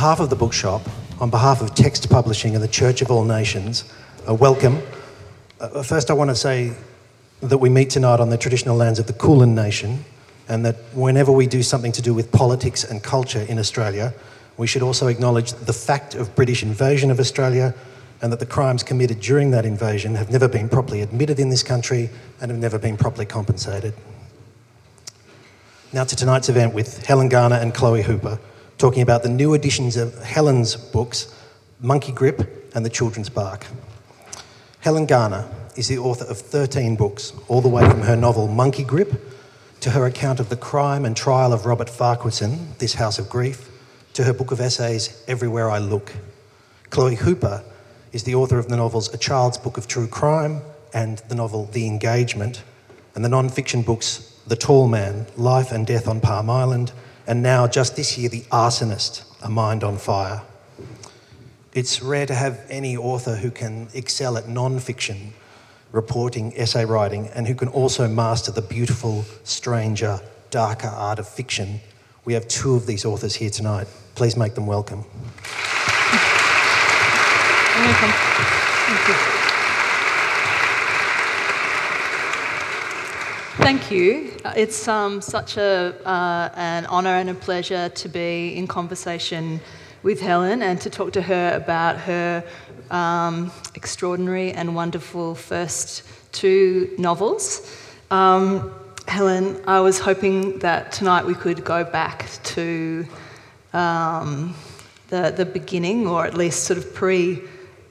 behalf of the bookshop, on behalf of Text Publishing and the Church of All Nations, uh, welcome. Uh, first, I want to say that we meet tonight on the traditional lands of the Kulin Nation, and that whenever we do something to do with politics and culture in Australia, we should also acknowledge the fact of British invasion of Australia and that the crimes committed during that invasion have never been properly admitted in this country and have never been properly compensated. Now to tonight's event with Helen Garner and Chloe Hooper, talking about the new editions of Helen's books, Monkey Grip and The Children's Bach. Helen Garner is the author of 13 books, all the way from her novel Monkey Grip to her account of the crime and trial of Robert Farquharson, This House of Grief, to her book of essays Everywhere I Look. Chloe Hooper is the author of the novels A Child's Book of True Crime and the novel The Engagement, and the non fiction books the Tall Man, Life and Death on Palm Island, and now just this year, The Arsonist, A Mind on Fire. It's rare to have any author who can excel at non fiction reporting, essay writing, and who can also master the beautiful, stranger, darker art of fiction. We have two of these authors here tonight. Please make them welcome. Welcome. Thank you. Thank you. It's um, such a, uh, an honour and a pleasure to be in conversation with Helen and to talk to her about her um, extraordinary and wonderful first two novels. Um, Helen, I was hoping that tonight we could go back to um, the, the beginning, or at least sort of pre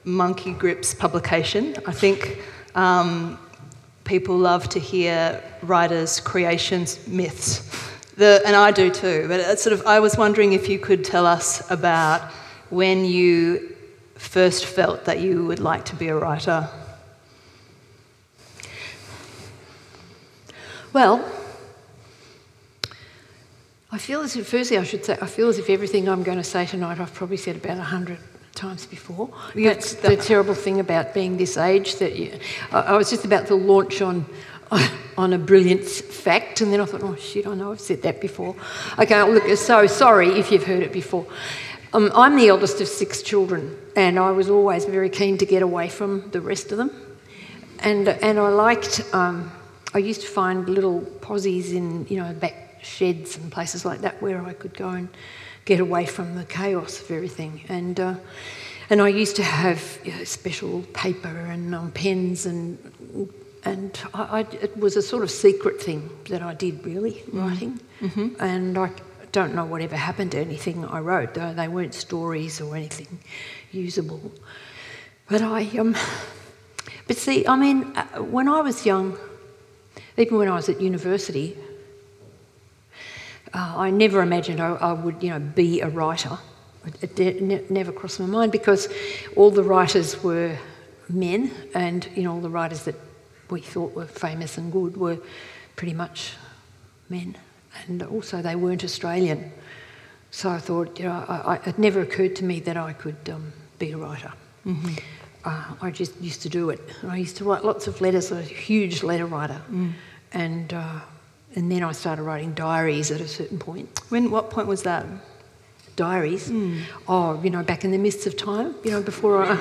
Monkey Grips publication. I think um, people love to hear writers' creations myths, the, and I do too. But sort of, I was wondering if you could tell us about when you first felt that you would like to be a writer. Well, I feel as if, firstly, I should say, I feel as if everything I'm going to say tonight I've probably said about a hundred times before. That's the terrible thing about being this age. That you, I, I, was just about to launch on on a brilliant fact, and then I thought, oh shit, I know I've said that before. Okay, look, so sorry if you've heard it before. Um, I'm the eldest of six children, and I was always very keen to get away from the rest of them, and and I liked. Um, I used to find little posies in you know back sheds and places like that where I could go and get away from the chaos of everything. And, uh, and I used to have you know, special paper and um, pens and and I, I, it was a sort of secret thing that I did really mm. writing, mm-hmm. and I don't know whatever happened to anything I wrote. Though they weren't stories or anything usable, but I um, but see, I mean, uh, when I was young, even when I was at university, uh, I never imagined I, I, would, you know, be a writer. It, it ne- never crossed my mind because all the writers were men, and you know, all the writers that we thought were famous and good were pretty much men, and also they weren't Australian. So I thought, you know, I, I, it never occurred to me that I could um, be a writer. Mm-hmm. Uh, I just used to do it. I used to write lots of letters. I was a huge letter writer, mm. and. Uh, and then I started writing diaries at a certain point. When? What point was that? Diaries. Mm. Oh, you know, back in the mists of time. You know, before I,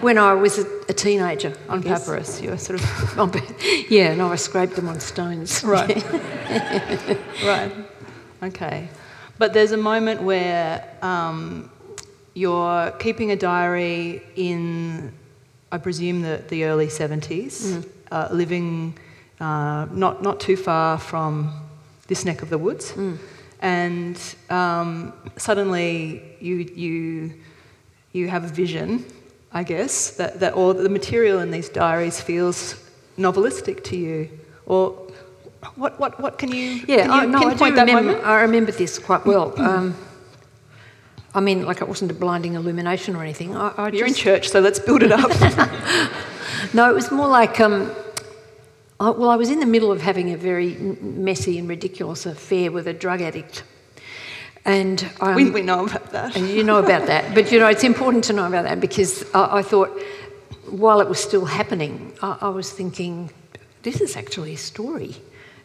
when I was a, a teenager. On papyrus, you were sort of. on, yeah, no, I scraped them on stones. Right. right. Okay. But there's a moment where um, you're keeping a diary in, I presume, the, the early 70s, mm. uh, living uh, not, not too far from this neck of the woods. Mm. And um, suddenly you, you, you have a vision, I guess, that, that all the material in these diaries feels novelistic to you. Or what, what, what can you, yeah, can you I, no, I remember? I remember this quite well. Um, I mean, like it wasn't a blinding illumination or anything. I, I You're just... in church, so let's build it up. no, it was more like um, I, well, I was in the middle of having a very messy and ridiculous affair with a drug addict. And um, we, we know about that. and you know about that. But you know, it's important to know about that because I, I thought while it was still happening, I, I, was thinking, this is actually a story.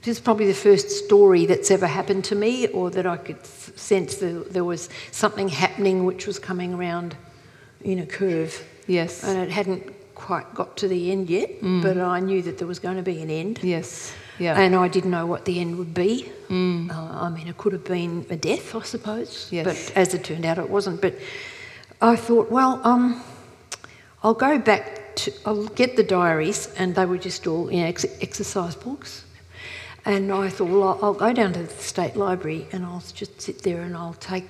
this is probably the first story that's ever happened to me, or that I could sense that there was something happening which was coming around in a curve. Yes. And it hadn't quite got to the end yet, mm. but I knew that there was going to be an end. Yes. Yeah. And I didn't know what the end would be. Mm. Uh, I mean, it could have been a death, I suppose. Yes. But as it turned out, it wasn't. But I thought, well, um, I'll go back to, I'll get the diaries, and they were just all you know, ex- exercise books. And I thought, well, I'll, I'll go down to the state library and I'll just sit there and I'll take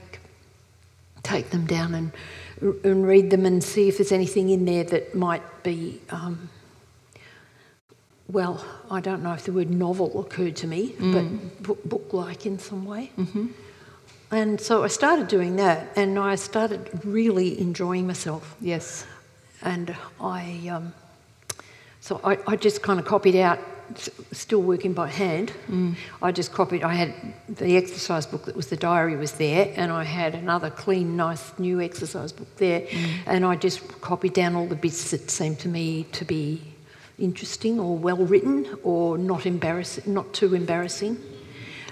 take them down and and read them and see if there's anything in there that might be. Um, well, I don't know if the word novel occurred to me, mm. but book like in some way. Mm-hmm. And so I started doing that, and I started really enjoying myself. Yes. And I, um, so I, I just kind of copied out still working by hand. Mm. I just copied. I had the exercise book that was the diary was there, and I had another clean, nice new exercise book there, mm. and I just copied down all the bits that seemed to me to be interesting or well written or not embarrassing, not too embarrassing.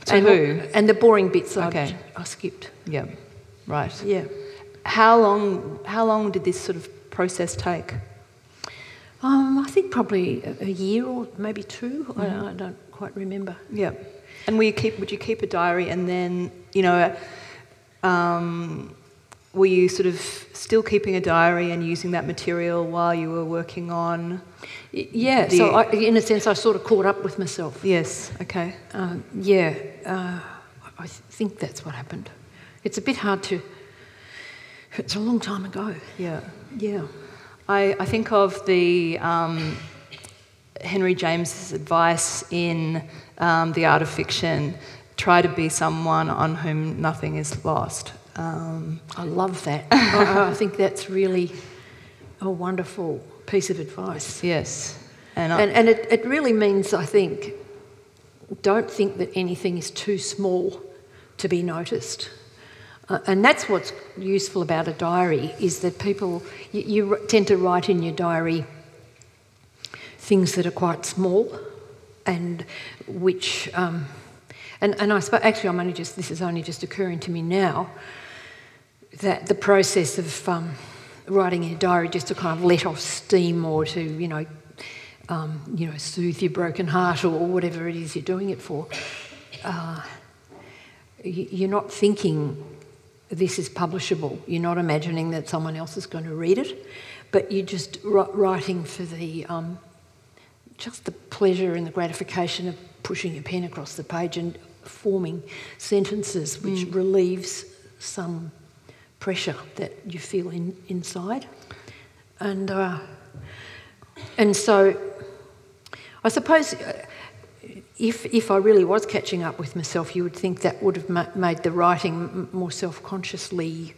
To and, who? And the boring bits okay. I, I skipped. Yeah, right. Yeah. How long? How long did this sort of process take? Um, I think probably a, year or maybe 2 mm-hmm. I, I, don't quite remember. Yeah. And will you keep, would you keep a diary and then, you know, um, were you sort of still keeping a diary and using that material while you were working on? Yeah, so I, in a sense, I sort of caught up with myself. Yes, okay. Uh, yeah, uh, I think that's what happened. It's a bit hard to. It's a long time ago. Yeah. Yeah. I, I think of the um, Henry James's advice in um, The Art of Fiction try to be someone on whom nothing is lost. Um, I love that. I, I, think that's really a wonderful piece of advice. Yes. And, I, and, and it, it really means, I think, don't think that anything is too small to be noticed. Uh, and that's what's useful about a diary is that people you, you, tend to write in your diary things that are quite small and which um, and, and I suppose actually I'm only just this is only just occurring to me now that the process of um, writing in a diary just to kind of let off steam or to you know um, you know soothe your broken heart or whatever it is you're doing it for uh, you're not thinking this is publishable. You're not imagining that someone else is going to read it, but you're just writing for the um, just the pleasure and the gratification of pushing a pen across the page and forming sentences which mm. relieves some pressure that you feel in, inside. And, uh, and so I suppose uh, if, if I really was catching up with myself, you would think that would have ma- made the writing more self consciously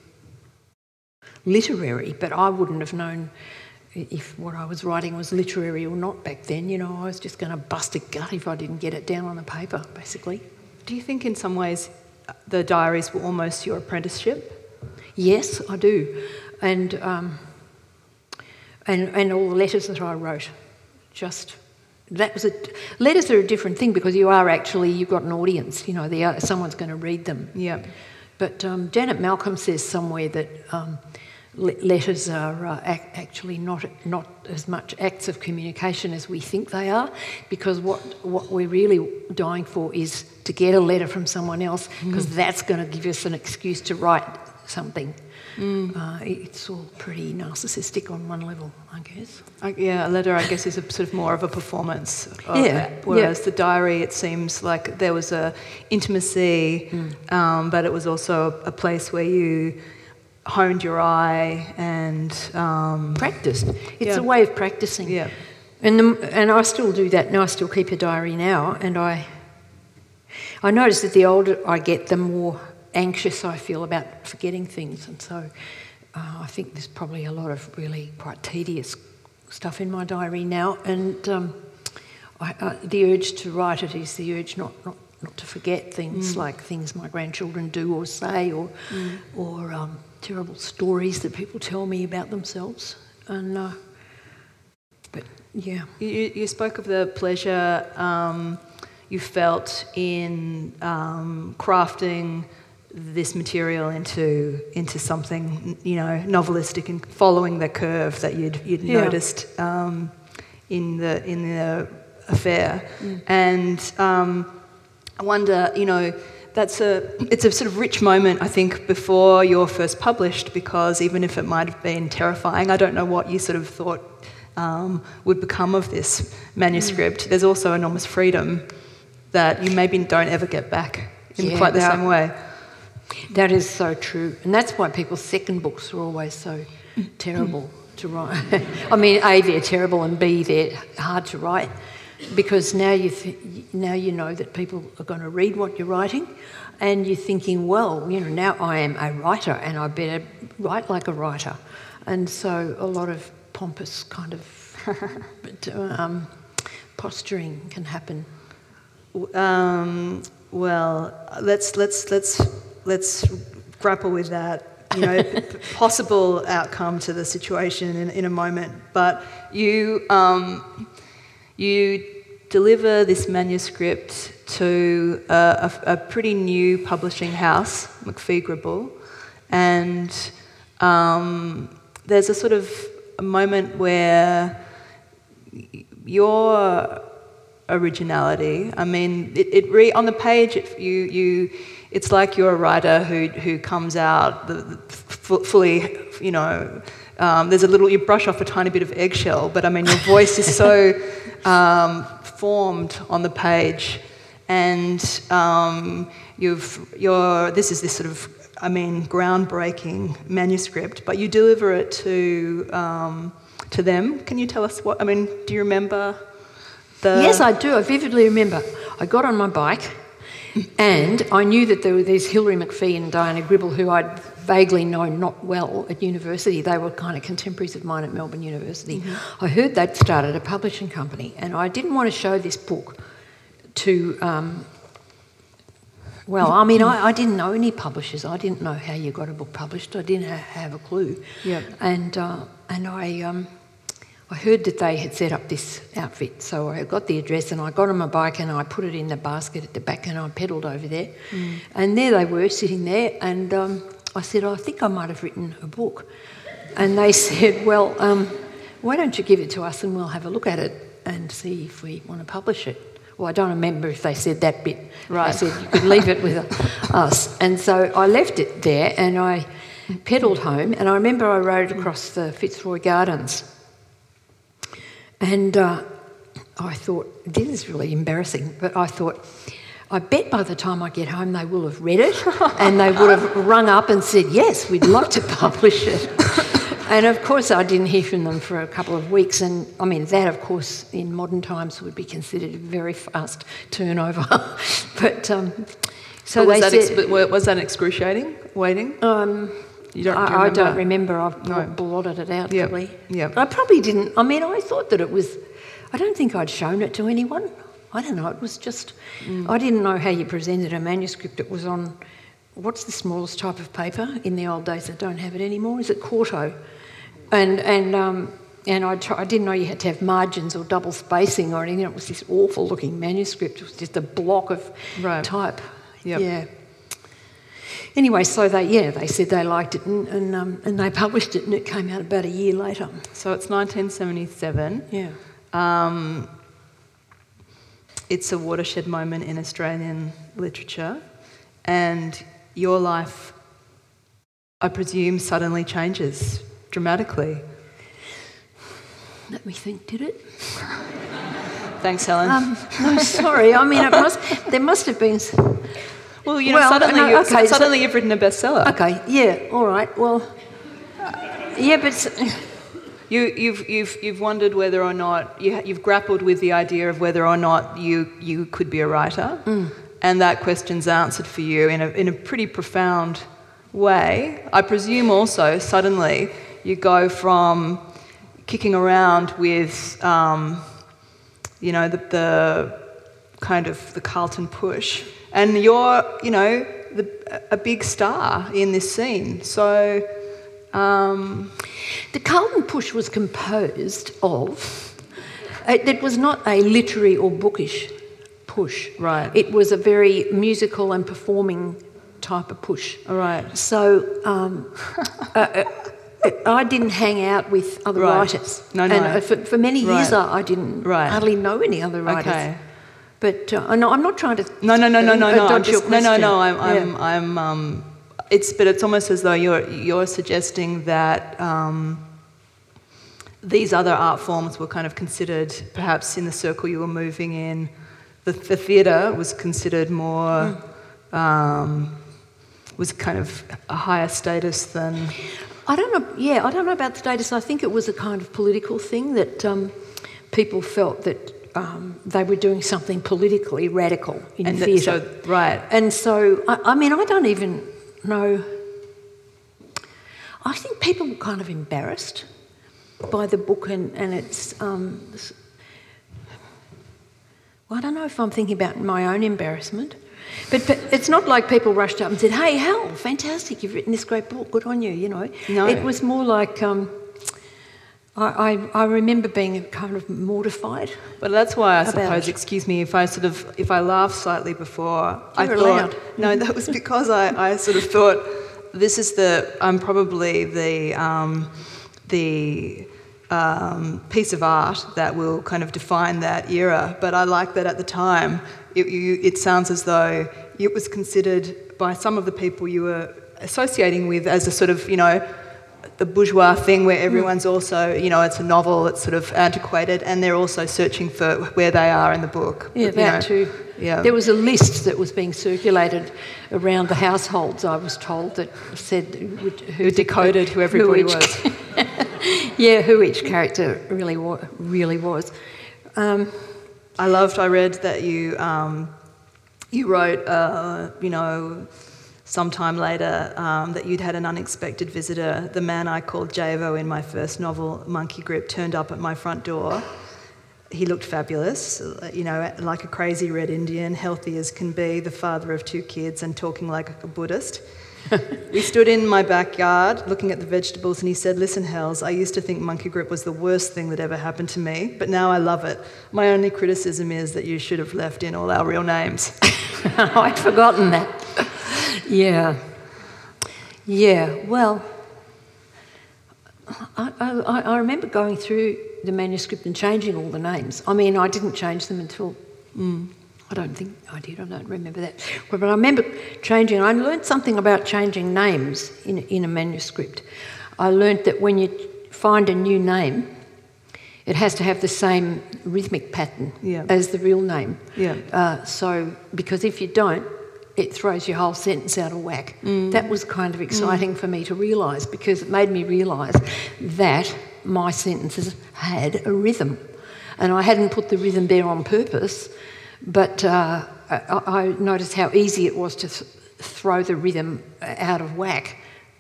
literary, but I wouldn't have known if what I was writing was literary or not back then. You know, I was just going to bust a gut if I didn't get it down on the paper, basically. Do you think, in some ways, the diaries were almost your apprenticeship? Yes, I do. And, um, and, and all the letters that I wrote just that was a letters are a different thing because you are actually you've got an audience. You know, are, someone's going to read them. Yeah. But um, Janet Malcolm says somewhere that um, letters are uh, ac- actually not not as much acts of communication as we think they are, because what what we're really dying for is to get a letter from someone else, because mm. that's going to give us an excuse to write something. Mm. Uh, it's all pretty narcissistic on one level, I guess. Uh, yeah, a letter, I guess, is a sort of more of a performance. Of yeah. It, whereas yeah. the diary, it seems like there was a intimacy, mm. um, but it was also a, a, place where you honed your eye and um, practiced. It's yeah. a way of practicing. Yeah. And the, and I still do that now. I still keep a diary now, and I I notice that the older I get, the more anxious I feel about forgetting things, and so uh, I think there's probably a lot of really quite tedious stuff in my diary now, and um, I, uh, the urge to write it is the urge not, not, not to forget things mm. like things my grandchildren do or say, or mm. or um, terrible stories that people tell me about themselves, and uh, but yeah. You, you spoke of the pleasure. Um, you felt in um, crafting this material into into something you know novelistic and following the curve that you'd you'd Yeah. noticed um, in the in the affair, and um, I wonder you know that's a it's a sort of rich moment I think before you're first published because even if it might have been terrifying, I don't know what you sort of thought um, would become of this manuscript. There's also enormous freedom that you maybe don't ever get back in Yeah, quite the that- same way. That is so true. And that's why people's second books are always so terrible to write. I mean, A, they're terrible, and B, they're hard to write because now you, th- now you know that people are going to read what you're writing and you're thinking, well, you know, now I am a writer and I better write like a writer. And so a lot of pompous kind of um, posturing can happen. Um, well, let's let's let's let's grapple with that. You know, possible outcome to the situation in, in a moment. But you um, you deliver this manuscript to a, a, a pretty new publishing house, McPhee and um, there's a sort of a moment where your originality. I mean, it, it re, on the page, it, you, you, it's like you're a writer who, who comes out the, the, fu- fully, you know, um, there's a little, you brush off a tiny bit of eggshell, but I mean, your voice is so um, formed on the page. And um, you've, you're, this is this sort of, I mean, groundbreaking manuscript, but you deliver it to, um, to them. Can you tell us what, I mean, do you remember the. Yes, I do. I vividly remember. I got on my bike and I knew that there were these Hilary McPhee and Diana Gribble who I'd vaguely known not well at university. They were kind of contemporaries of mine at Melbourne University. I heard they'd started a publishing company and I didn't want to show this book to. Um, well, I mean, I, I didn't know any publishers. I didn't know how you got a book published. I didn't ha- have a clue. Yep. And uh, and I um, I heard that they had set up this outfit, so I got the address and I got on my bike and I put it in the basket at the back and I pedalled over there, and there they were sitting there, and um, I said, I think I might have written a book, and they said, well, um, why don't you give it to us and we'll have a look at it and see if we want to publish it. Well, I don't remember if they said that bit. Right. They said you could leave it with us, and so I left it there and I pedalled home, and I remember I rode across the Fitzroy Gardens. And uh, I thought, this is really embarrassing, but I thought, I bet by the time I get home they will have read it and they would have rung up and said, yes, we'd love to publish it. and of course, I didn't hear from them for a couple of weeks. And I mean, that, of course, in modern times would be considered a very fast turnover. but um, so was, they that said, ex- was that excruciating, waiting? um, You don't, I, I don't remember? I've No. blotted it out Yep, probably. yep. I probably didn't. I mean, I thought that it was. I don't think I'd shown it to anyone. I don't know. It was just. Mm. I didn't know how you presented a manuscript. It was on. What's the smallest type of paper in the old days that don't have it anymore? Is it quarto? And and um, and I, try, I didn't know you had to have margins or double spacing or anything. It was this awful looking manuscript. It was just a block of Right. type. Yep. Yeah. Anyway, so they yeah they said they liked it and and, um, and they published it and it came out about a year later. So it's 1977. Yeah. Um, it's a watershed moment in Australian literature, and your life, I presume, suddenly changes dramatically. Let me think. Did it? Thanks, Helen. Um, no, sorry. I mean, it must. There must have been. Well, you know, well, suddenly, no, you, okay, so- suddenly you've written a bestseller. Okay. Yeah. All right. Well. Yeah, but You, you've, you've, you've wondered whether or not, you, you've grappled with the idea of whether or not you, you could be a writer, and that question's answered for you in a, in a pretty profound way. I presume also, suddenly, you go from kicking around with, um, you know, the, the kind of the Carlton push, and you're, you know, the, a big star in this scene. So, um, the Carlton Push was composed of. It, it was not a literary or bookish push. Right. It was a very musical and performing type of push. All right. So um, uh, uh, I didn't hang out with other Right. writers. No, no. And uh, for, for many years, Right. I, I didn't Right. hardly know any other writers. Okay. But uh, no, I'm not trying to. No, no, no, no, no, no. I'm just, no, no, no. I'm, I'm, Yeah. I'm. Um, it's, but it's almost as though you're you're suggesting that um, these other art forms were kind of considered, perhaps in the circle you were moving in, the, the theatre was considered more. Um, was kind of a higher status than. I don't know. Yeah, I don't know about the status. I think it was a kind of political thing that um, people felt that um, they were doing something politically radical in And theatre. so- right. And so, I, I mean, I don't even know. I think people were kind of embarrassed by the book and, and its. Um, well, I don't know if I'm thinking about my own embarrassment. But, but it's not like people rushed up and said, "Hey, Hal, fantastic! You've written this great book. Good on you." You know, No. it was more like um, I, I, I remember being kind of mortified. But that's why I suppose, excuse me, if I sort of, if I laughed slightly before, I were thought, allowed. no, that was because I, I sort of thought, this is the, I'm probably the, um, the um, piece of art that will kind of define that era. But I like that at the time, it, you, it sounds as though it was considered by some of the people you were associating with as a sort of, you know, the bourgeois thing where everyone's also, you know, it's a novel, it's sort of antiquated, and they're also searching for where they are in the book. Yeah, that know. too. Yeah. There was a list that was being circulated around the households, I was told, that said who, Who decoded who everybody each- was. yeah, who each character really wa- really was. Um, I loved. I read that you um, you wrote, uh, you know, sometime later um, that you'd had an unexpected visitor. The man I called Javo in my first novel, Monkey Grip, turned up at my front door. He looked fabulous, you know, like a crazy red Indian, healthy as can be, the father of two kids, and talking like a Buddhist. we stood in my backyard looking at the vegetables, and he said, Listen, Hells, I used to think monkey grip was the worst thing that ever happened to me, but now I love it. My only criticism is that you should have left in all our real names. I'd forgotten that. yeah. Yeah, well, I, I, I remember going through the manuscript and changing all the names. I mean, I didn't change them until. I don't think I did, I don't remember that. But I remember changing, I learned something about changing names in, in a manuscript. I learned that when you find a new name, it has to have the same rhythmic pattern Yeah. as the real name. Yeah. Uh, so, because if you don't, it throws your whole sentence out of whack. That was kind of exciting for me to realise because it made me realise that my sentences had a rhythm. And I hadn't put the rhythm there on purpose, but uh, I, I noticed how easy it was to th- throw the rhythm out of whack.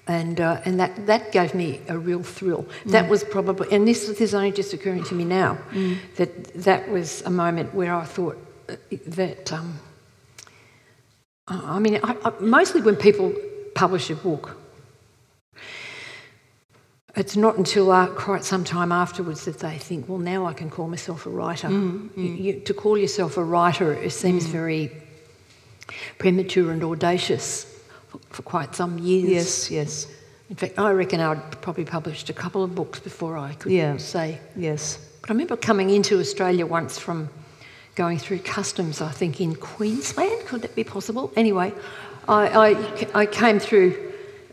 And, uh, and that, that gave me a real thrill. That was probably, and this, this is only just occurring to me now, that that was a moment where I thought uh, that, um, Uh, I mean, I, I, mostly when people publish a book, it's not until uh, quite some time afterwards that they think, well, now I can call myself a writer. Mm, mm. You, you, to call yourself a writer, it seems mm. very premature and audacious for, for quite some years. yes, yes, In fact, I reckon I'd probably published a couple of books before I could Yeah. say. yes. But I remember coming into Australia once from going through customs, I think in Queensland. Could that be possible? Anyway, I, I, I came through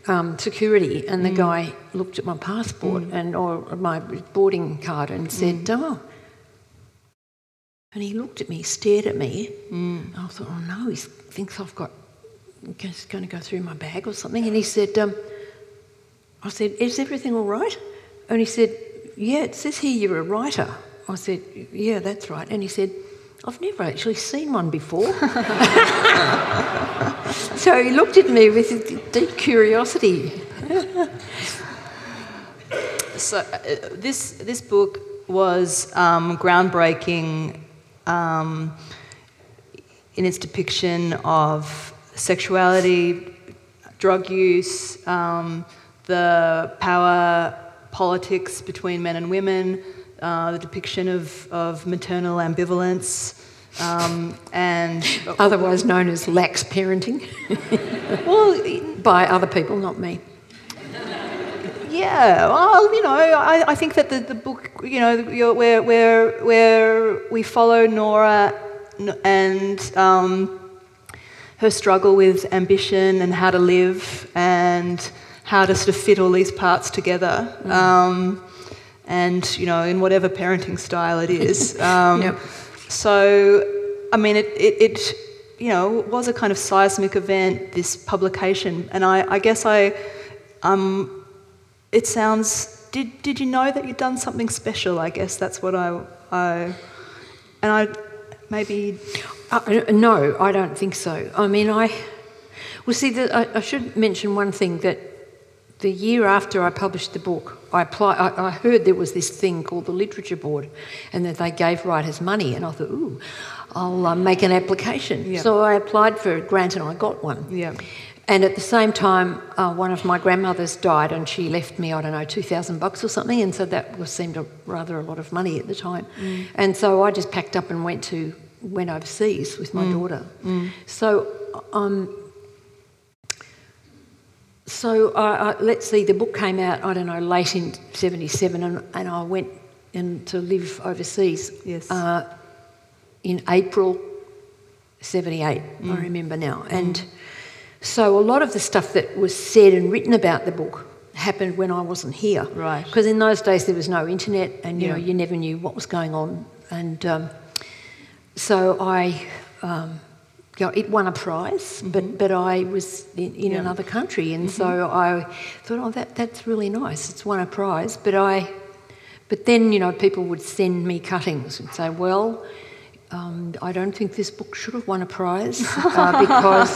um, security and the guy looked at my passport and or my boarding card and said, "Oh." And he looked at me, stared at me. I thought, "Oh no, he thinks I've got he's going to go through my bag or something." And he said, um, "I said, is everything all right?" And he said, "Yeah, it says here you're a writer." I said, "Yeah, that's right." And he said, "I've never actually seen one before." so he looked at me with deep curiosity. So uh, this this book was um, groundbreaking um, in its depiction of sexuality, drug use, um, the power politics between men and women, uh, the depiction of, of maternal ambivalence, Um, and otherwise known as lax parenting. well, by other people, not me. Yeah, well, you know, I, I think that the, the book, you know, where, where, where we follow Nora and um, her struggle with ambition and how to live and how to sort of fit all these parts together. Mm. Um, and, you know, in whatever parenting style it is. Um, yep. So, I mean, it, it, it, you know, was a kind of seismic event, this publication. And I, I guess I, um, it sounds, did, did you know that you'd done something special? I guess that's what I, I and I, maybe. Uh, no, I don't think so. I mean, I, well, see, the, I, I should mention one thing that the year after I published the book, I, apply, I, I, heard there was this thing called the Literature Board and that they gave writers money. And I thought, ooh, I'll uh, make an application. Yeah. So I applied for a grant and I got one. Yeah. And at the same time, uh, one of my grandmothers died and she left me, I don't know, 2,000 bucks or something. And so that was, seemed a, rather a lot of money at the time. Mm. And so I just packed up and went to went overseas with my mm. daughter. Mm. So um, so let's see, the book came out, I don't know, late in 77, and, and I went in to live overseas yes. uh, in April 78, mm. I remember now. Mm. And so a lot of the stuff that was said and written about the book happened when I wasn't here. Right. Because in those days there was no internet and, you yeah. know, you never knew what was going on. And um, so I... Um, it won a prize, but, but I was in, in yeah. another country, and mm-hmm. so I thought, oh, that, that's really nice. It's won a prize, but I, but then you know, people would send me cuttings and say, well. Um, I don't think this book should have won a prize uh, because,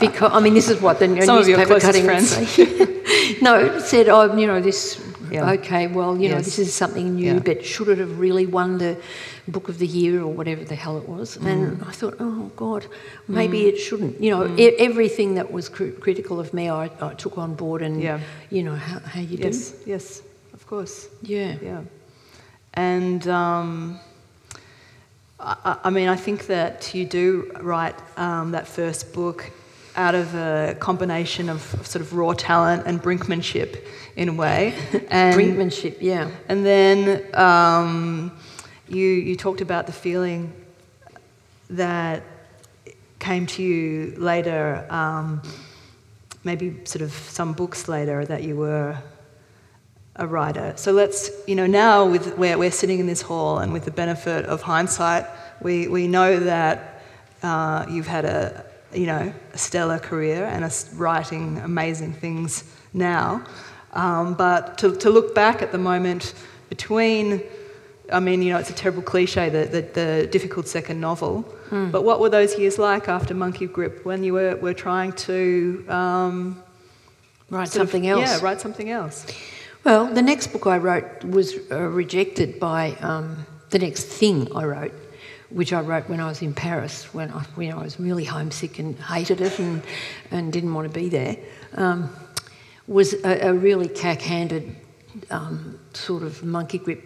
because I mean, this is what the Some newspaper cutting friends. no, it said, oh, you know, this yeah. okay, well, you yes. know, this is something new, yeah. but should it have really won the book of the year or whatever the hell it was? Mm. And I thought, oh God, maybe mm. it shouldn't. You know, mm. e- everything that was cr- critical of me, I, I, took on board, and yeah. you know how, how you yes. do. Yes, of course. Yeah, yeah. And um, I, I, mean, I think that you do write um, that first book out of a combination of, of, sort of raw talent and brinkmanship in a way. And, brinkmanship, yeah. And then um, you, you talked about the feeling that came to you later, um, maybe sort of some books later, that you were a writer. So let's, you know, now with, where we're sitting in this hall and with the benefit of hindsight, we, we know that uh, you've had a, you know, a stellar career and are writing amazing things now. Um, but to, to look back at the moment between, I mean, you know, it's a terrible cliche, the, the, the difficult second novel. Mm. But what were those years like after Monkey Grip when you were, were trying to um, write something of, else? Yeah, write something else. Well, the next book I wrote was uh, rejected by um, the next thing I wrote which I wrote when I was in Paris, when I, when I was really homesick and hated it and, and didn't want to be there, um, was a, a, really cack-handed um, sort of monkey grip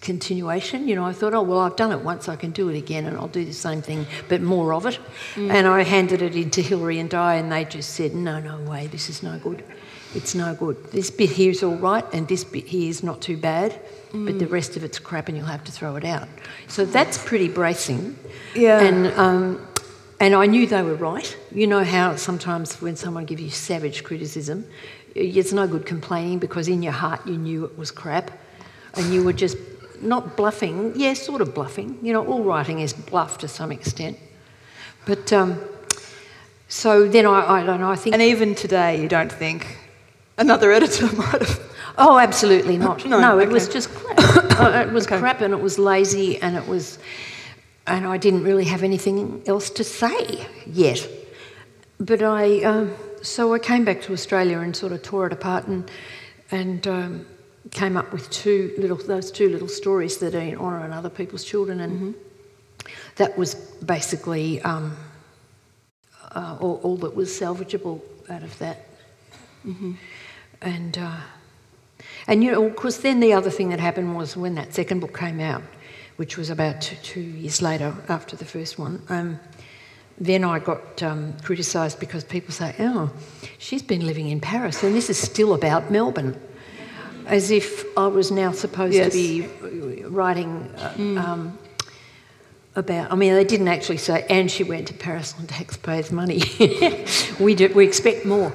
continuation. You know, I thought, oh, well, I've done it once, I can do it again, and I'll do the same thing, but more of it. Mm. And I handed it in to Hilary and Di, and they just said, no, no way, this is no good. It's no good. This bit here is all right, and this bit here is not too bad mm. but the rest of it's crap and you'll have to throw it out. So that's pretty bracing. Yeah. And, um, and I knew they were right. You know how sometimes when someone gives you savage criticism, it's no good complaining because in your heart you knew it was crap and you were just not bluffing. Yeah, sort of bluffing. You know, all writing is bluff to some extent. But um, so then I, I don't know, I think. And even today, you don't think another editor might have Oh, absolutely not. no, no okay. it was just crap. uh, it was okay. crap and it was lazy and it was. And I didn't really have anything else to say yet. But I. Um, so I came back to Australia and sort of tore it apart and, and um, came up with two little, those two little stories that are in honour of other people's children. And mm-hmm. that was basically um, uh, all, all, that was salvageable out of that. Mm-hmm. And. Uh, and you know, of course, then the other thing that happened was when that second book came out, which was about two, two years later after the first one. Um, then I got um, criticised because people say, oh, she's been living in Paris and this is still about Melbourne. As if I was now supposed yes. to be writing uh, mm. um, about, I mean, they didn't actually say, and she went to Paris on taxpayers' money. we, do, we expect more.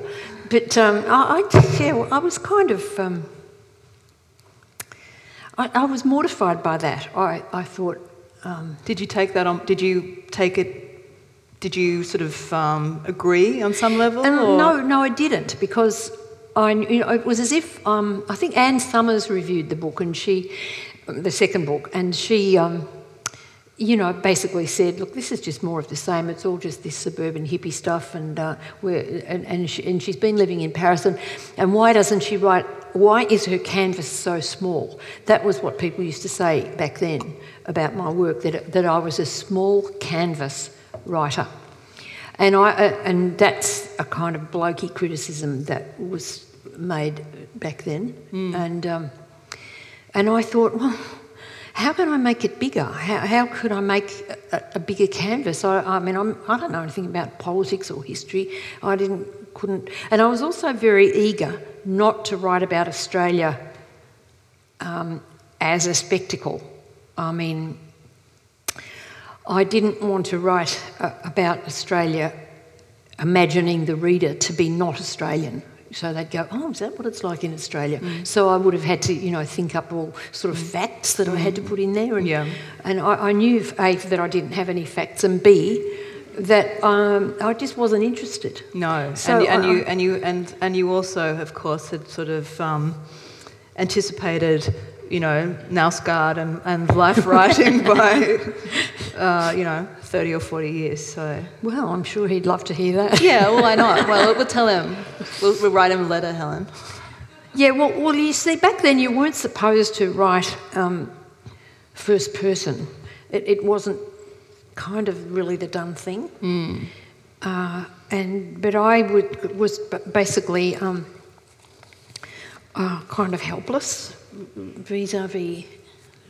But um, I, I, yeah, I was kind of, um, I, I, was mortified by that. I, I thought. Um, did you take that on? Did you take it did you sort of um, agree on some level? No, no, I didn't because I, you know, it was as if um, I think Anne Summers reviewed the book and she, the second book, and she, um, you know, basically said, "Look, this is just more of the same. It's all just this suburban hippie stuff." And uh, and and, she, and she's been living in Paris, and, and why doesn't she write? Why is her canvas so small? That was what people used to say back then about my work that that I was a small canvas writer. And, I, uh, and that's a kind of blokey criticism that was made back then. Mm. And, um, and I thought, well, how can I make it bigger? How, how could I make a, a bigger canvas? I, I mean, I'm, I do not know anything about politics or history. I didn't, couldn't. And I was also very eager not to write about Australia um, as a spectacle. I mean, I didn't want to write uh, about Australia imagining the reader to be not Australian. So they'd go, oh, is that what it's like in Australia? Mm. So I would have had to, you know, think up all sort of facts that mm. I had to put in there. And, yeah. and I, I, knew, A, that I didn't have any facts, and B, that um, I just wasn't interested. No, so and, and you, and, you, and, and you also, of course, had sort of um, anticipated you know, Knausgaard and, and life writing by, uh, you know, 30 or 40 years. So. Well, I'm sure he'd love to hear that. yeah, well, why not? Well, we'll tell him. We'll, we'll write him a letter, Helen. Yeah, well, well, you see, back then you weren't supposed to write um, first person. It, it, wasn't kind of really the done thing. Mm. Uh, and but I would, was basically um, uh, kind of helpless vis-a-vis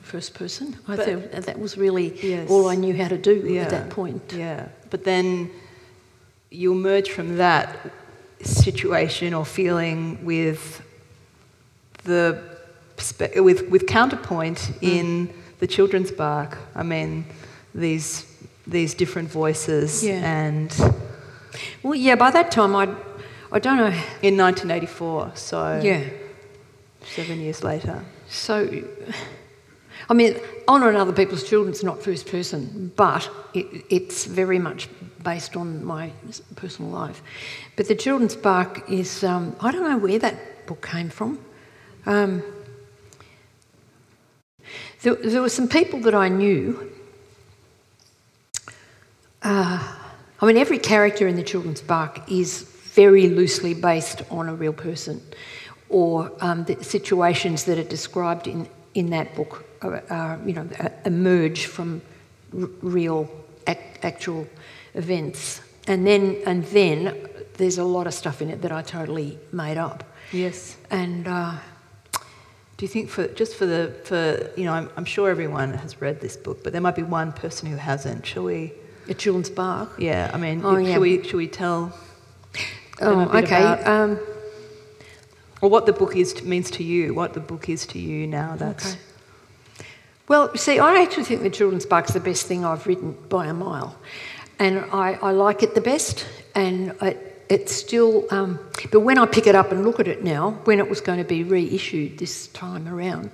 first person. I but, think that was really yes. all I knew how to do yeah. at that point. Yeah, but then you emerge from that situation or feeling with the with with counterpoint mm. in the children's Bach. I mean, these these different voices yeah. and. Well, yeah. By that time, I I don't know. In 1984, so yeah seven years later. So, I mean, honouring other people's children is not first person, but it, it's very much based on my personal life. But the Children's Bach is, um, I don't know where that book came from. Um, there, there, were some people that I knew. Uh, I mean, every character in the Children's Bach is very loosely based on a real person or um, the situations that are described in, in that book are, are you know, emerge from r- real, ac- actual events. And then, and then there's a lot of stuff in it that I totally made up. Yes. And uh, do you think for just for the for you know I'm, I'm, sure everyone has read this book, but there might be one person who hasn't. Shall we? A Children's Bach. Yeah. I mean, oh, yeah. should we should we tell? Oh, okay. Um, or what the book is means to you, what the book is to you now. That's. Okay. Well, see, I actually think the Children's Bach is the best thing I've written by a mile, and I, I like it the best. And it, it's still, um, but when I pick it up and look at it now, when it was going to be reissued this time around,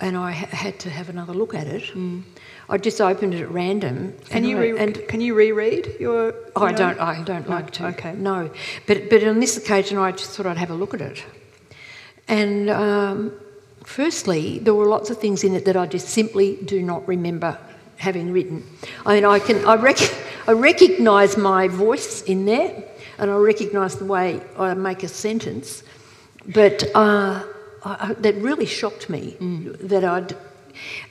and I ha- had to have another look at it. Mm. I just opened it at random. Can you re- and can you reread your? Oh, I don't. I don't no, like to. Okay. No, but but on this occasion, I just thought I'd have a look at it. And um, firstly, there were lots of things in it that I just simply do not remember having written. I mean, I can I, rec- I recognise my voice in there, and I recognise the way I make a sentence, but uh, I, that really shocked me mm. that I'd,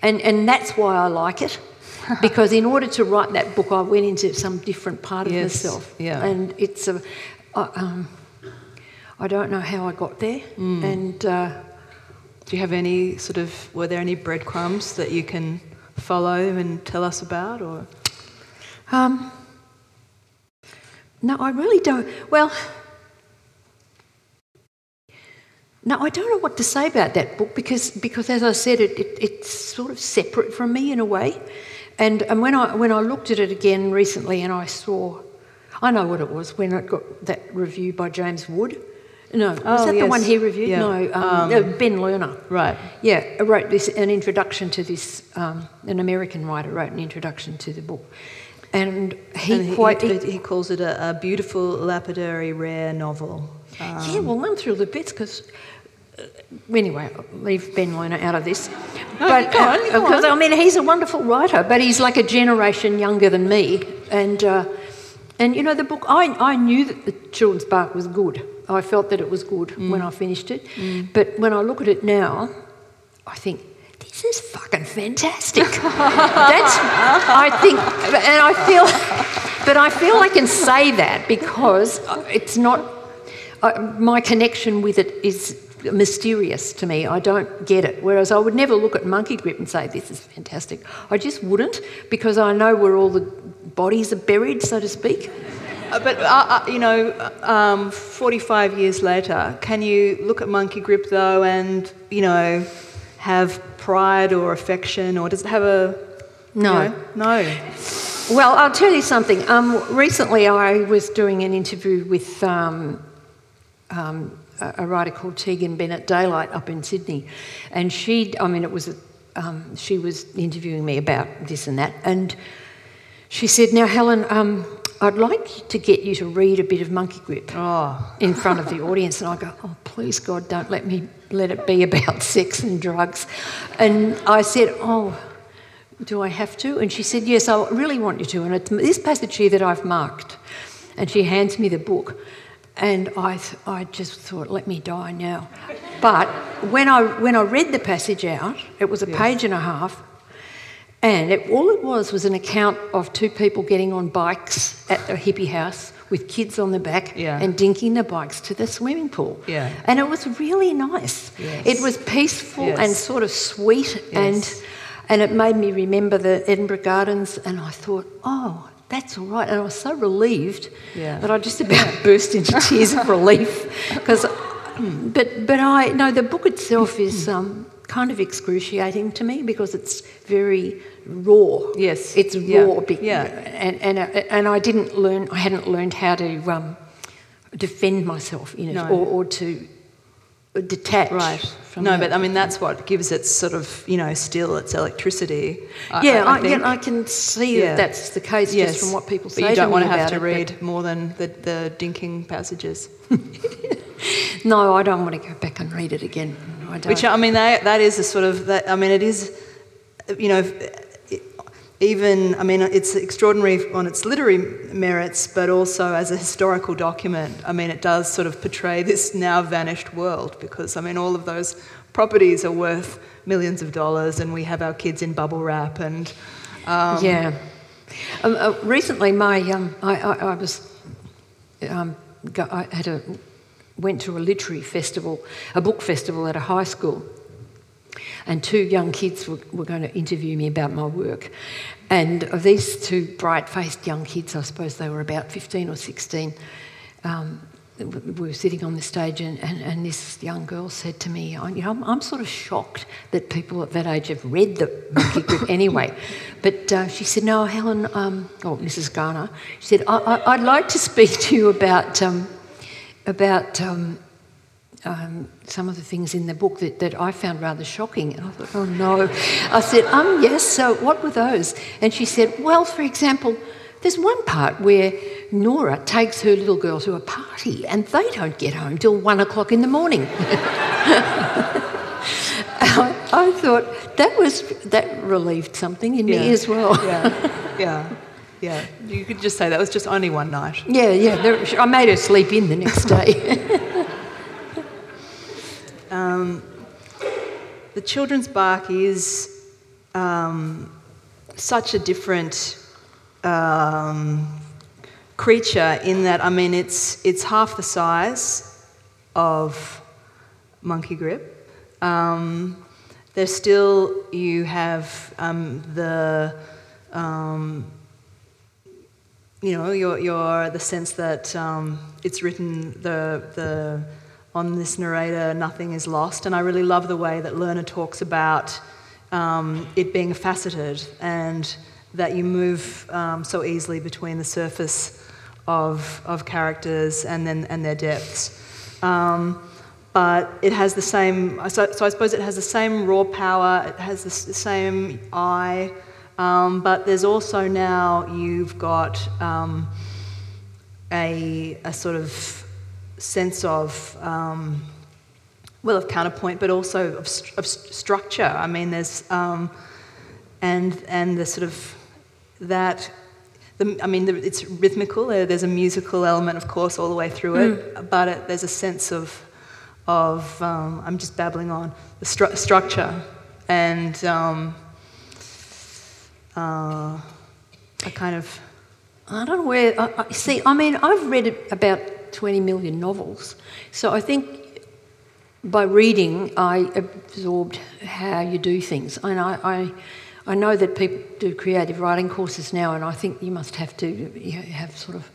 and and that's why I like it. because in order to write that book, I went into some different part of yes, myself, yeah. and it's a, uh, um, I don't know how I got there. Mm. And uh, do you have any sort of, were there any breadcrumbs that you can follow and tell us about, or? Um, no, I really don't. Well, no, I don't know what to say about that book because, because as I said, it, it, it's sort of separate from me in a way. And, and when, I, when I looked at it again recently and I saw, I know what it was when I got that review by James Wood. No, was Oh, that the one he reviewed? Yeah. No, um, Um, uh, Ben Lerner. Right. Yeah, I wrote this an introduction to this. Um, an American writer wrote an introduction to the book, and he And quite he, he calls it a, a beautiful, lapidary, rare novel. Um, yeah. Well, I'm through the bits because. Anyway, I'll leave Ben Lerner out of this. but go on, go because on. I mean, he's a wonderful writer, but he's like a generation younger than me, and uh, and you know the book. I I knew that the Children's Bach was good. I felt that it was good Mm. when I finished it, but when I look at it now, I think this is fucking fantastic. That's I think, and I feel, but I feel I can say that because it's not. Uh, my connection with it is mysterious to me. I don't get it. Whereas I would never look at Monkey Grip and say, this is fantastic. I just wouldn't because I know where all the bodies are buried, so to speak. Uh, But, uh, uh, you know, um, 45 years later, can you look at Monkey Grip, though, and, you know, have pride or affection, or does it have a. you No. know- no. Well, I'll tell you something. Um, recently, I was doing an interview with um, um, a a writer called Tegan Bennett Daylight up in Sydney, and she, I mean, it was, a, um, she was interviewing me about this and that, and she said, "Now, Helen, um, I'd like to get you to read a bit of Monkey Grip Oh. in front of the audience," and I go, "Oh, please, God, don't let me let it be about sex and drugs," and I said, "Oh." Do I have to? And she said, Yes, I really want you to. And it's this passage here that I've marked. And she hands me the book. And I, th- I just thought, let me die now. But when I, when I read the passage out, it was a page and a half. And it, all it was was an account of two people getting on bikes at the hippie house with kids on the back Yeah. and dinking the bikes to the swimming pool. Yeah. And it was really nice. Yes. It was peaceful Yes. and sort of sweet Yes. and and it made me remember the Edinburgh Gardens, and I thought, oh, that's all right. And I was so relieved Yeah. that I just about burst into tears of relief. Because, but but I no, the book itself is um, kind of excruciating to me because it's very raw. Yes. it's Yeah. raw. Yeah. and and uh, and I didn't learn. I hadn't learned how to um, defend myself in it No. or, or to detach. Right. No, that. but I mean, that's what gives it sort of, you know, still its electricity. I- yeah, I, I, yeah, I can see Yeah. that that's the case yes. just from what people say But you don't to want to have to it, read more than the, the dinking passages. No, I don't want to go back and read it again. I don't. Which I mean, that, that is a sort of that. I mean, it is, you know, even I mean, it's extraordinary on its literary merits, but also as a historical document. I mean, it does sort of portray this now vanished world because I mean, all of those properties are worth millions of dollars, and we have our kids in bubble wrap and. Um, yeah. Um, uh, recently, my um, I, I, I was um, go, I had a went to a literary festival, a book festival at a high school, and two young kids were, were going to interview me about my work. And of these two bright-faced young kids, I suppose they were about 15 or 16, um, we were sitting on the stage and, and, and this young girl said to me, "I- you know, I'm, I'm sort of shocked that people at that age have read the Monkey anyway. But uh, she said, no, Helen, um, oh, Mrs. Garner, she said, I, I'd like to speak to you about, um, about um, um, some of the things in the book that, that I found rather shocking. And I thought, oh no. I said, um, yes, so what were those? And she said, well, for example, there's one part where Nora takes her little girl to a party and they don't get home till one o'clock in the morning. I, I thought that was that relieved something in me as well. yeah, yeah, yeah. You could just say that was just only one night. Yeah, yeah. There, I made her sleep in the next day. Um, the children's Bach is um, such a different um, creature in that I mean it's it's half the size of monkey grip. Um, there's still you have um, the um, you know your, your the sense that um, it's written the the on this narrator nothing is lost and I really love the way that Lerner talks about um, it being faceted and that you move um, so easily between the surface of, of characters and then and their depths. Um, but it has the same, so, so, I suppose it has the same raw power, it has the, the same eye, um, but there's also now you've got um, a, a sort of sense of, um, well, of counterpoint, but also of, of structure. I mean, there's, um, and, and the sort of that the, I mean, the, it's rhythmical. There's a musical element, of course, all the way through it, mm. but it, there's a sense of, of um, I'm just babbling on, the stru- structure and um, uh, a kind of. I don't know where. I, I, see, I mean, I've read about 20 million novels, so I think by reading, I absorbed how you do things, and I, I I know that people do creative writing courses now, and I think you must have to have sort of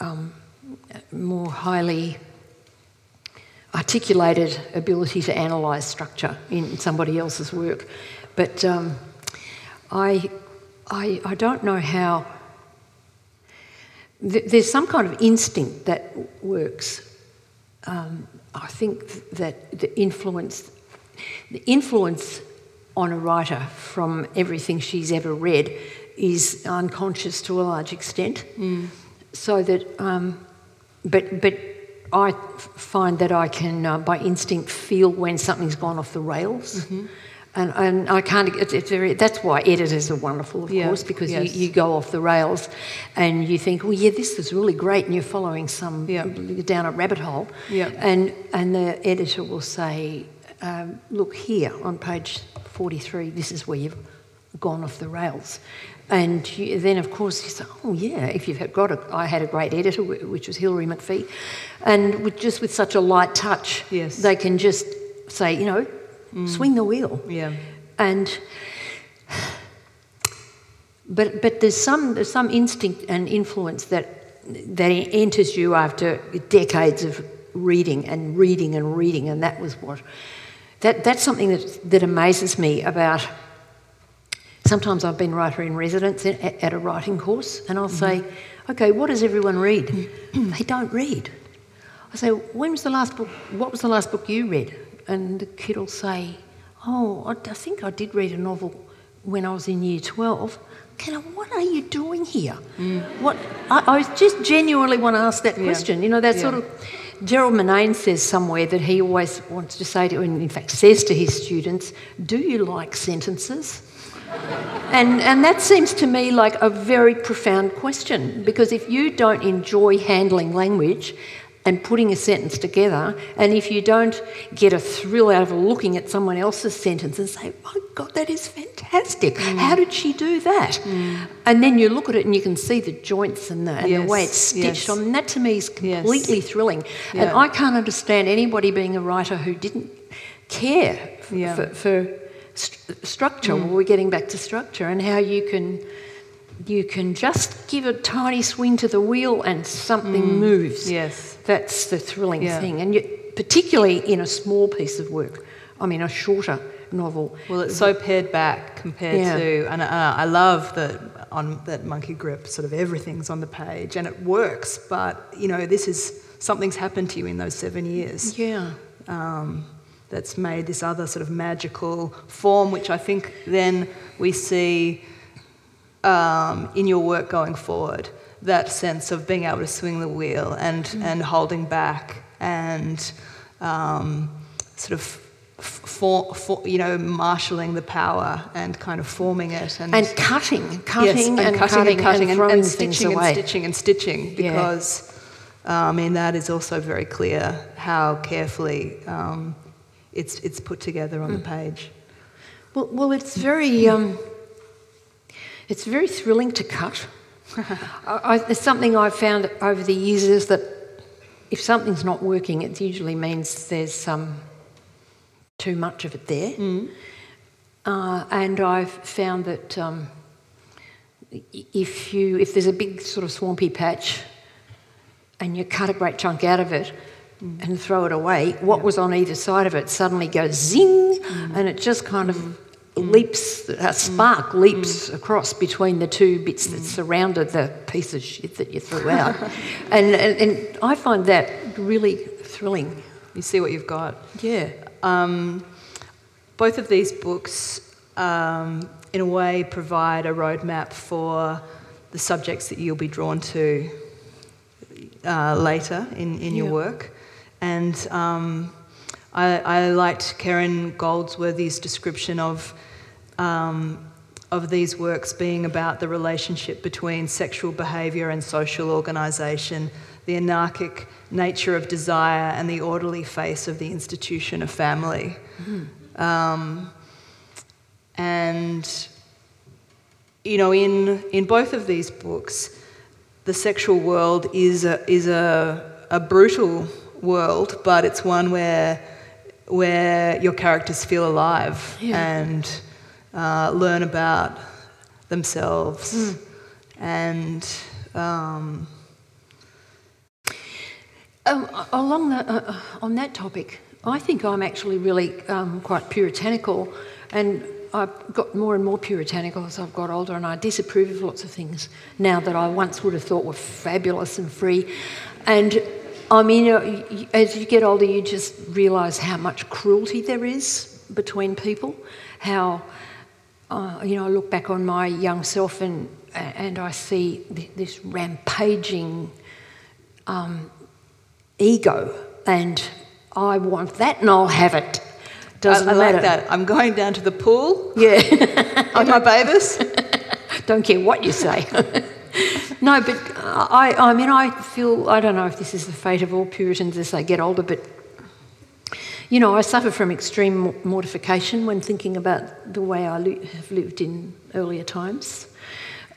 um, more highly articulated ability to analyse structure in somebody else's work. But um, I, I, I don't know how. Th- there's some kind of instinct that works. Um, I think that the influence, the influence on a writer from everything she's ever read is unconscious to a large extent. Mm. So that, um, but but I find that I can, uh, by instinct, feel when something's gone off the rails. Mm-hmm. And, and I can't, it's, it's, very, that's why editors are wonderful, of yeah. course, because yes. you, you go off the rails and you think, well, yeah, this is really great, and you're following some, yeah. down a rabbit hole. Yeah. And, and the editor will say, um, look here on page 43, this is where you've gone off the rails. And you, then, of course, you say, oh, yeah, if you've got a, I had a great editor, which was Hilary McPhee, and with, just with such a light touch, yes. they can just say, you know, mm. swing the wheel. Yeah. And, but, but there's, some, there's some instinct and influence that, that enters you after decades of reading and reading and reading, and that was what that, that's something that, that amazes me about. Sometimes I've been writer in residence at, at a writing course, and I'll mm-hmm. say, "Okay, what does everyone read?" they don't read. I say, "When was the last book? What was the last book you read?" And the kid will say, "Oh, I, I think I did read a novel when I was in year 12." Kind of, what are you doing here? Mm. What I, I, just genuinely want to ask that question. Yeah. You know, that yeah. sort of Gerald Murnane says somewhere that he always wants to say to, and in fact says to his students, Do you like sentences? and, and that seems to me like a very profound question because if you don't enjoy handling language, and putting a sentence together. And if you don't get a thrill out of looking at someone else's sentence and say, my God, that is fantastic. Mm. How did she do that? Mm. And then you look at it and you can see the joints and the, and yes. the way it's stitched. Yes. Mean, that to me is completely yes. thrilling. Yeah. And I can't understand anybody being a writer who didn't care yeah. for, for st- structure. Mm. Well, we're getting back to structure and how you can you can just give a tiny swing to the wheel and something mm. moves. Yes. That's the thrilling yeah. thing. And you, particularly in a small piece of work, I mean, a shorter novel. Well, it's so pared back compared yeah. to, and uh, I love that on that monkey grip, sort of everything's on the page and it works, but you know, this is something's happened to you in those seven years. Yeah. Um, that's made this other sort of magical form, which I think then we see um, in your work going forward that sense of being able to swing the wheel and, mm. and holding back and um, sort of for, for, you know, marshalling the power and kind of forming it and, and cutting, cutting, yes, and, and, cutting, cutting and cutting and, and stitching and stitching and stitching because yeah. uh, I mean that is also very clear how carefully um, it's it's put together on mm. the page. Well, well, it's very. Um, it's very thrilling to cut. I, it's something I've found over the years is that if something's not working, it usually means there's some too much of it there. Mm. Uh, and I've found that um, if you if there's a big sort of swampy patch and you cut a great chunk out of it mm. and throw it away, what was on either side of it suddenly goes zing, mm. and it just kind of mm. Leaps, a spark mm. leaps mm. across between the two bits that surrounded the piece of shit that you threw out. and, and, and, I find that really thrilling. You see what you've got. Yeah. Um, both of these books, um, in a way, provide a roadmap for the subjects that you'll be drawn to uh, later in, in your work. And um, I, I, liked Kerryn Goldsworthy's description of, um, of these works being about the relationship between sexual behaviour and social organisation, the anarchic nature of desire, and the orderly face of the institution of family. Mm. Um, and, you know, in, in both of these books, the sexual world is a, is a, a brutal world, but it's one where, where your characters feel alive yeah. and uh, learn about themselves. Mm. And. Um, um, along the, uh, uh on that topic, I think I'm actually really um, quite puritanical, and I've got more and more puritanical as I've got older, and I disapprove of lots of things now that I once would have thought were fabulous and free. And I mean, as you get older, you just realise how much cruelty there is between people. How, uh, you know, I look back on my young self and and I see this rampaging um, ego and I want that and I'll have it. Doesn't I, I matter. like that. I'm going down to the pool. Yeah. on my babies. Don't care what you say. no, but I, I mean, I feel, I don't know if this is the fate of all Puritans as they get older, but you know, I suffer from extreme mortification when thinking about the way I have lived in earlier times.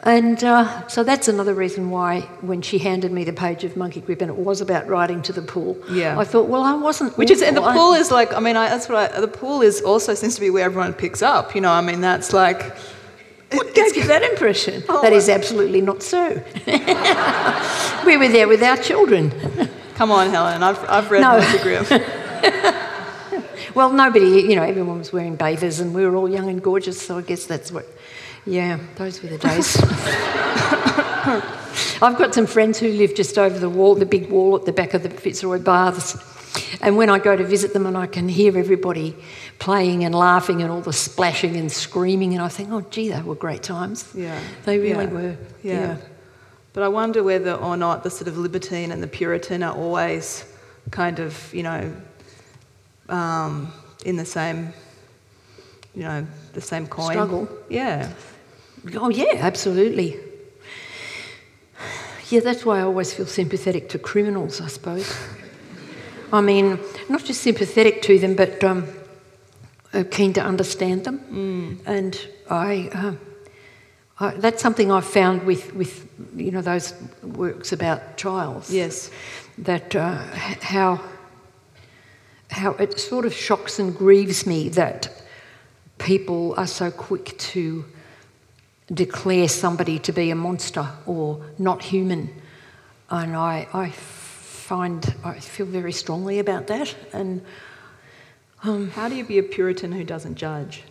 And uh, so that's another reason why, when she handed me the page of Monkey Grip and it was about riding to the pool, yeah. I thought, well, I wasn't. Which is, and the pool is like, I mean, I, that's what I, the pool is also seems to be where everyone picks up. You know, I mean, that's like. What gave you that impression? Oh, that is absolutely not so. we were there with our children. Come on, Helen. I've, I've read no. Monkey Grip. well, nobody, you know, everyone was wearing bathers and we were all young and gorgeous, so I guess that's what yeah, those were the days. I've got some friends who live just over the wall, the big wall at the back of the Fitzroy Baths. And when I go to visit them and I can hear everybody playing and laughing and all the splashing and screaming, and I think, oh, gee, they were great times. Yeah. They really yeah. were. Yeah. yeah. But I wonder whether or not the sort of libertine and the Puritan are always kind of, you know, um, in the same, you know, the same coin. Struggle. Yeah. Oh, yeah, absolutely. Yeah, that's why I always feel sympathetic to criminals, I suppose. I mean, not just sympathetic to them, but um, uh, keen to understand them. Mm. And I, uh, I, that's something I've found with, with, you know, those works about trials. Yes. That uh, how, how it sort of shocks and grieves me that people are so quick to declare somebody to be a monster or not human. And I, I find, I feel very strongly about that. And um, how do you be a Puritan who doesn't judge?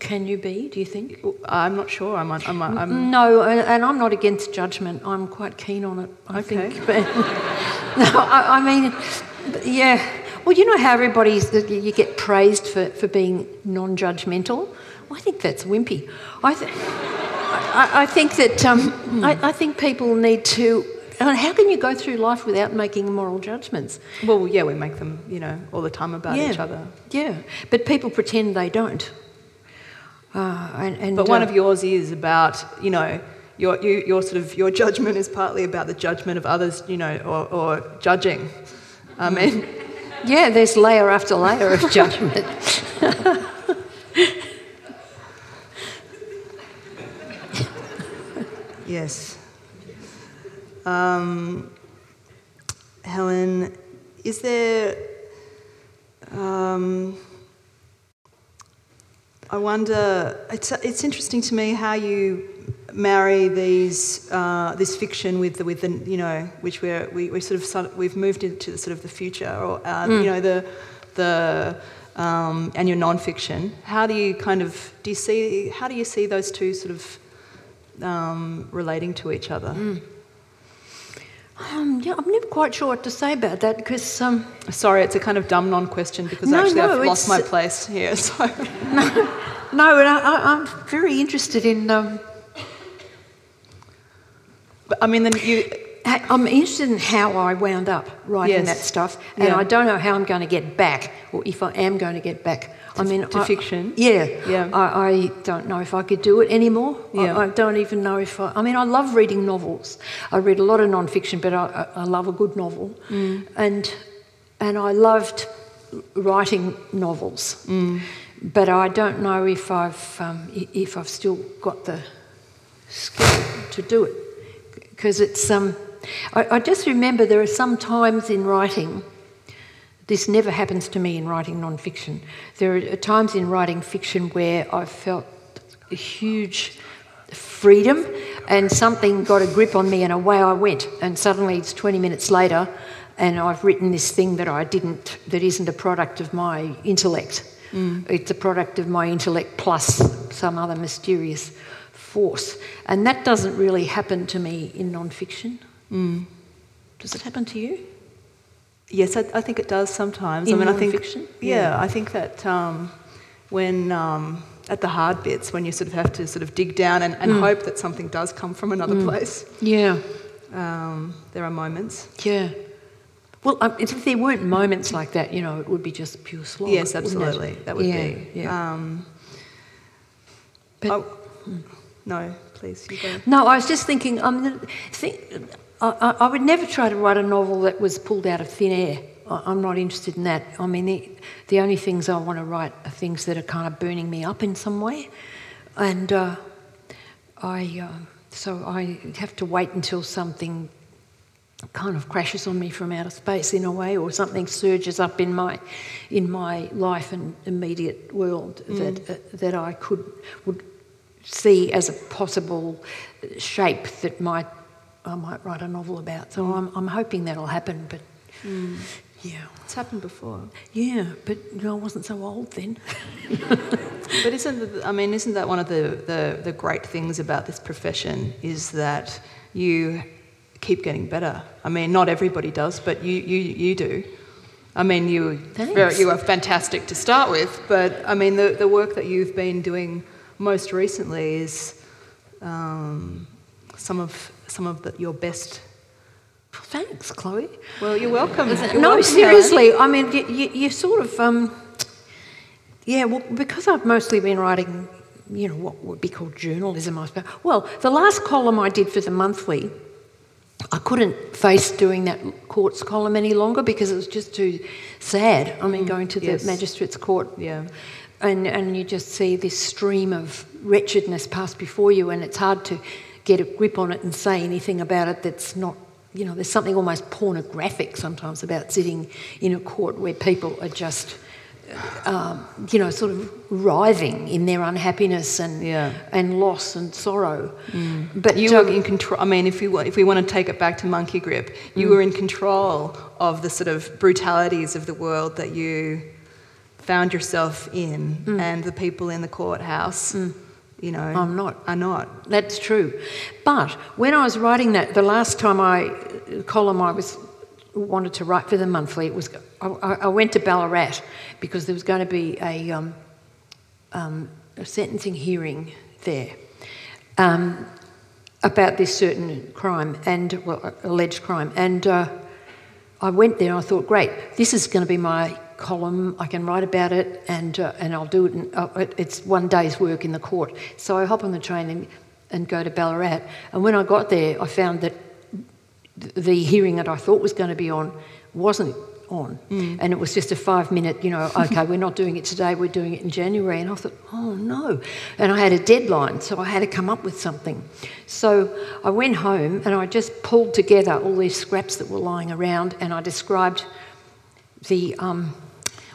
Can you be, do you think? I'm not sure. I'm, I'm, I'm... No, and I'm not against judgment. I'm quite keen on it, I okay. think. But, no, I, I mean, yeah. Well, you know how everybody's, you get praised for, for being non judgmental? I think that's wimpy. I, th- I, I, think that um, I, I, think people need to. How can you go through life without making moral judgments? Well, yeah, we make them, you know, all the time about yeah, each other. Yeah, but people pretend they don't. Uh, and, and, but one uh, of yours is about, you know, your, you, your sort of your judgment is partly about the judgment of others, you know, or, or judging. I mean, yeah, there's layer after layer of judgment. Yes. Um, Helen, is there. Um, I wonder. It's it's interesting to me how you marry these uh, this fiction with the with the you know which we're we, we sort of we've moved into the sort of the future or uh, mm. you know the the um, and your non-fiction. How do you kind of do you see how do you see those two sort of um, relating to each other? Mm. Um, yeah, I'm never quite sure what to say about that because. Um, Sorry, it's a kind of dumb non-question because no, actually no, I've lost my place here. So. no, no, and I, am very interested in. Um, but, I mean, then you. I'm interested in how I wound up writing yes. that stuff, and yeah. I don't know how I'm going to get back, or if I am going to get back. I mean, to I, fiction. Yeah, yeah. I, I, don't know if I could do it anymore. Yeah. I, I, don't even know if I. I mean, I love reading novels. I read a lot of non-fiction, but I, I love a good novel, mm. and and I loved writing novels. Mm. But I don't know if I've um, if I've still got the skill to do it because it's um. I just remember there are some times in writing this never happens to me in writing non-fiction. There are times in writing fiction where I've felt a huge freedom and something got a grip on me and away I went. And suddenly it's 20 minutes later and I've written this thing that I didn't, that isn't a product of my intellect. Mm. It's a product of my intellect plus some other mysterious force. And that doesn't really happen to me in non-fiction. Mm. Does it happen to you? Yes, I, I, think it does sometimes. In I mean, I think fiction. Yeah, yeah, I think that um, when um, at the hard bits, when you sort of have to sort of dig down and, and mm. hope that something does come from another mm. place. Yeah. Um, there are moments. Yeah. Well, um, if there weren't moments like that, you know, it would be just pure slog. Yes, absolutely. That would yeah, be. Yeah. Um, but, oh, no, please, you go. No, I was just thinking. Um, think, I, I, would never try to write a novel that was pulled out of thin air. I, am not interested in that. I mean, the, the only things I want to write are things that are kind of burning me up in some way. And uh, I, uh, so I have to wait until something kind of crashes on me from outer space in a way, or something surges up in my, in my life and immediate world mm. that, uh, that I could, would see as a possible shape that might I might write a novel about. So mm. I'm, I'm hoping that'll happen, but mm. yeah. It's happened before. Yeah, but you know, I wasn't so old then. but isn't, I mean, isn't that one of the, the, the great things about this profession is that you keep getting better? I mean, not everybody does, but you, you, you do. I mean, you, very, you are fantastic to start with, but I mean, the, the work that you've been doing most recently is um, some of some of the, your best. thanks, Chloe. Well, you're welcome. You're no, welcome, seriously. I mean, you, you, you sort of, um, yeah. Well, because I've mostly been writing, you know, what would be called journalism, I suppose. Well, the last column I did for the monthly. I couldn't face doing that courts column any longer because it was just too sad. I mean, mm, going to the yes. magistrate's court, yeah, and and you just see this stream of wretchedness pass before you, and it's hard to get a grip on it and say anything about it that's not, you know, there's something almost pornographic sometimes about sitting in a court where people are just. Um, you know, sort of writhing in their unhappiness and yeah. and loss and sorrow. Mm. But you um, were in control. I mean, if you if we want to take it back to Monkey Grip, you mm. were in control of the sort of brutalities of the world that you found yourself in, mm. and the people in the courthouse. You know, I'm not. Are not. That's true. But when I was writing that, the last time I column I was wanted to write for the monthly, it was I, I went to Ballarat because there was going to be a, um, um, a sentencing hearing there um, about this certain crime and well, alleged crime, and uh, I went there and I thought, great, this is going to be my column. I can write about it, and uh, and I'll do it. In, uh, it's one day's work in the court. So I hop on the train and, and go to Ballarat. And when I got there, I found that the hearing that I thought was going to be on wasn't on. Mm. And it was just a five minute, you know, okay, we're not doing it today, we're doing it in January. And I thought, oh no. And I had a deadline, so I had to come up with something. So I went home and I just pulled together all these scraps that were lying around and I described the. Um,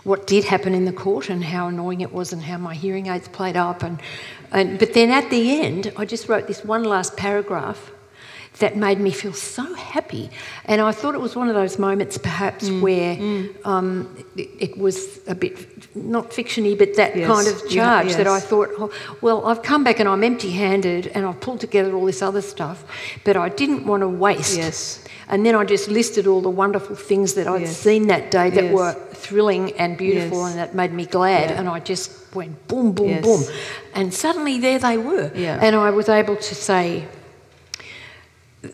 what did happen in the court and how annoying it was and how my hearing aids played up. And, and, but then at the end, I just wrote this one last paragraph that made me feel so happy. And I thought it was one of those moments, perhaps, mm, where mm. Um, it, it, was a bit not fictiony, but that yes. kind of charge yeah, yes. that I thought, oh, well, I've come back and I'm empty-handed, and I've pulled together all this other stuff, but I didn't want to waste. Yes. And then I just listed all the wonderful things that I'd yes. seen that day that were thrilling and beautiful, and that made me glad. Yeah. And I just went boom, boom, boom, and suddenly there they were. Yeah. And I was able to say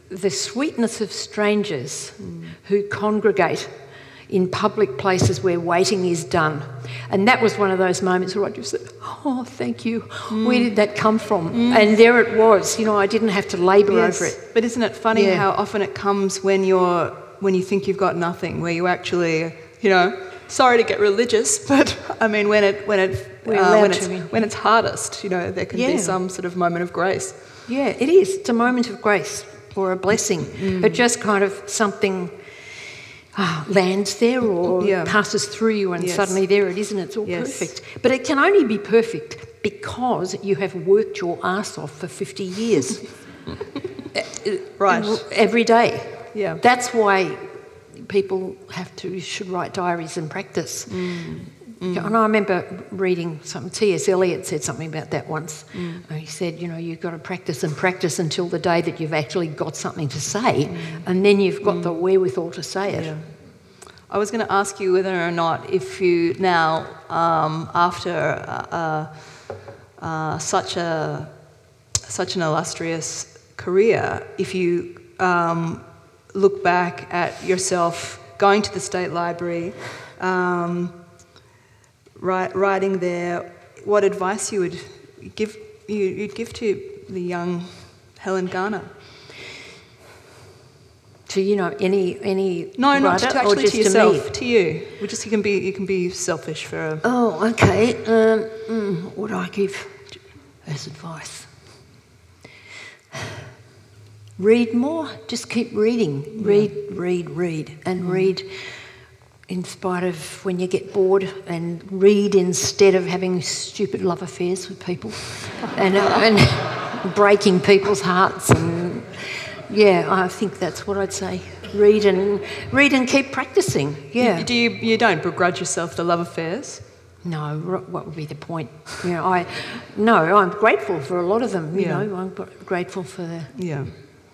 the sweetness of strangers mm. who congregate in public places where waiting is done. And that was one of those moments where I just said, Oh, thank you. Mm. Where did that come from? Mm. And there it was. You know, I didn't have to labour yes. over it. But isn't it funny yeah. how often it comes when you're when you think you've got nothing, where you actually, you know, sorry to get religious, but I mean when it when it uh, when it's when it's hardest, you know, there can yeah. be some sort of moment of grace. Yeah, it is. It's a moment of grace or a blessing, mm. but just kind of something uh, lands there or yeah. passes through you, and yes. suddenly there it is, and it's all yes. perfect. But it can only be perfect because you have worked your ass off for 50 years. right. Every day. Yeah. That's why people have to should write diaries and practice. Mm. Mm. And I remember reading some. T.S. Eliot said something about that once. Mm. He said, you know, you've got to practice and practice until the day that you've actually got something to say, mm. and then you've got the mm. wherewithal to say it. Yeah. I was going to ask you whether or not, if you now, um, after uh, uh, uh, such a such an illustrious career, if you um, look back at yourself going to the state library. Um, writing there, what advice you would give you, you'd give to the young Helen Garner? To you know any any no writer, not to, actually to yourself to, to, you. We just you can be you can be selfish for. A... Oh okay. Um, mm, what do I give as advice? Read more. Just keep reading. Read, read, read, and mm. read in spite of when you get bored and read instead of having stupid love affairs with people and, and breaking people's hearts and yeah i think that's what i'd say. Read and read and keep practicing. Yeah. do you you don't begrudge yourself the love affairs? No. What would be the point? You know i no i'm grateful for a lot of them you yeah. know. I'm grateful for the, yeah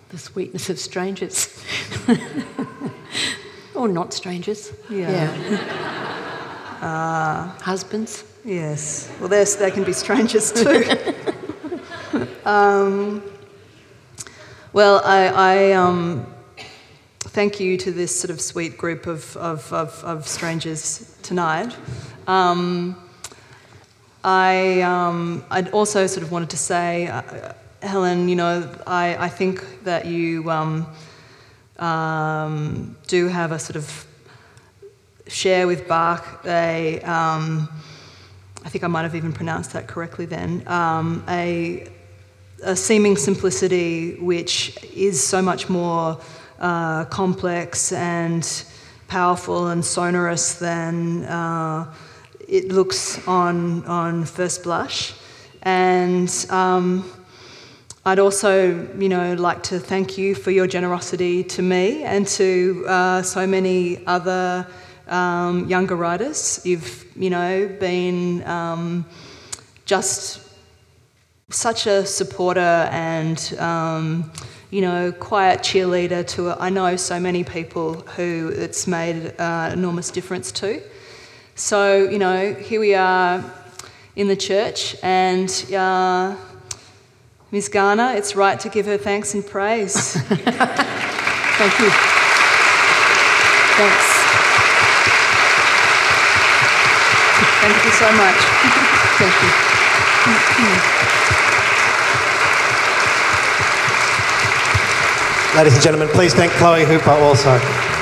the sweetness of strangers Or not strangers. Yeah. yeah. uh, Husbands. Yes. Well, they can be strangers too. um, well, I, I um, thank you to this sort of sweet group of, of, of, of strangers tonight. Um, I, um, I'd also sort of wanted to say, uh, Helen, you know, I, I think that you um, um, do have a sort of share with Bach a, um, I think I might have even pronounced that correctly then, um, a, a, seeming simplicity which is so much more uh, complex and powerful and sonorous than uh, it looks on, on first blush. And um, I'd also, you know, like to thank you for your generosity to me and to uh, so many other um, younger writers. You've, you know, been um, just such a supporter and, um, you know, quiet cheerleader to, I know, so many people who it's made uh, enormous difference to. So, you know, here we are in the church and. Uh, Ms. Garner, it's right to give her thanks and praise. Thank you. Thanks. Thank you so much. Thank you. Ladies and gentlemen, please thank Chloe Hooper also.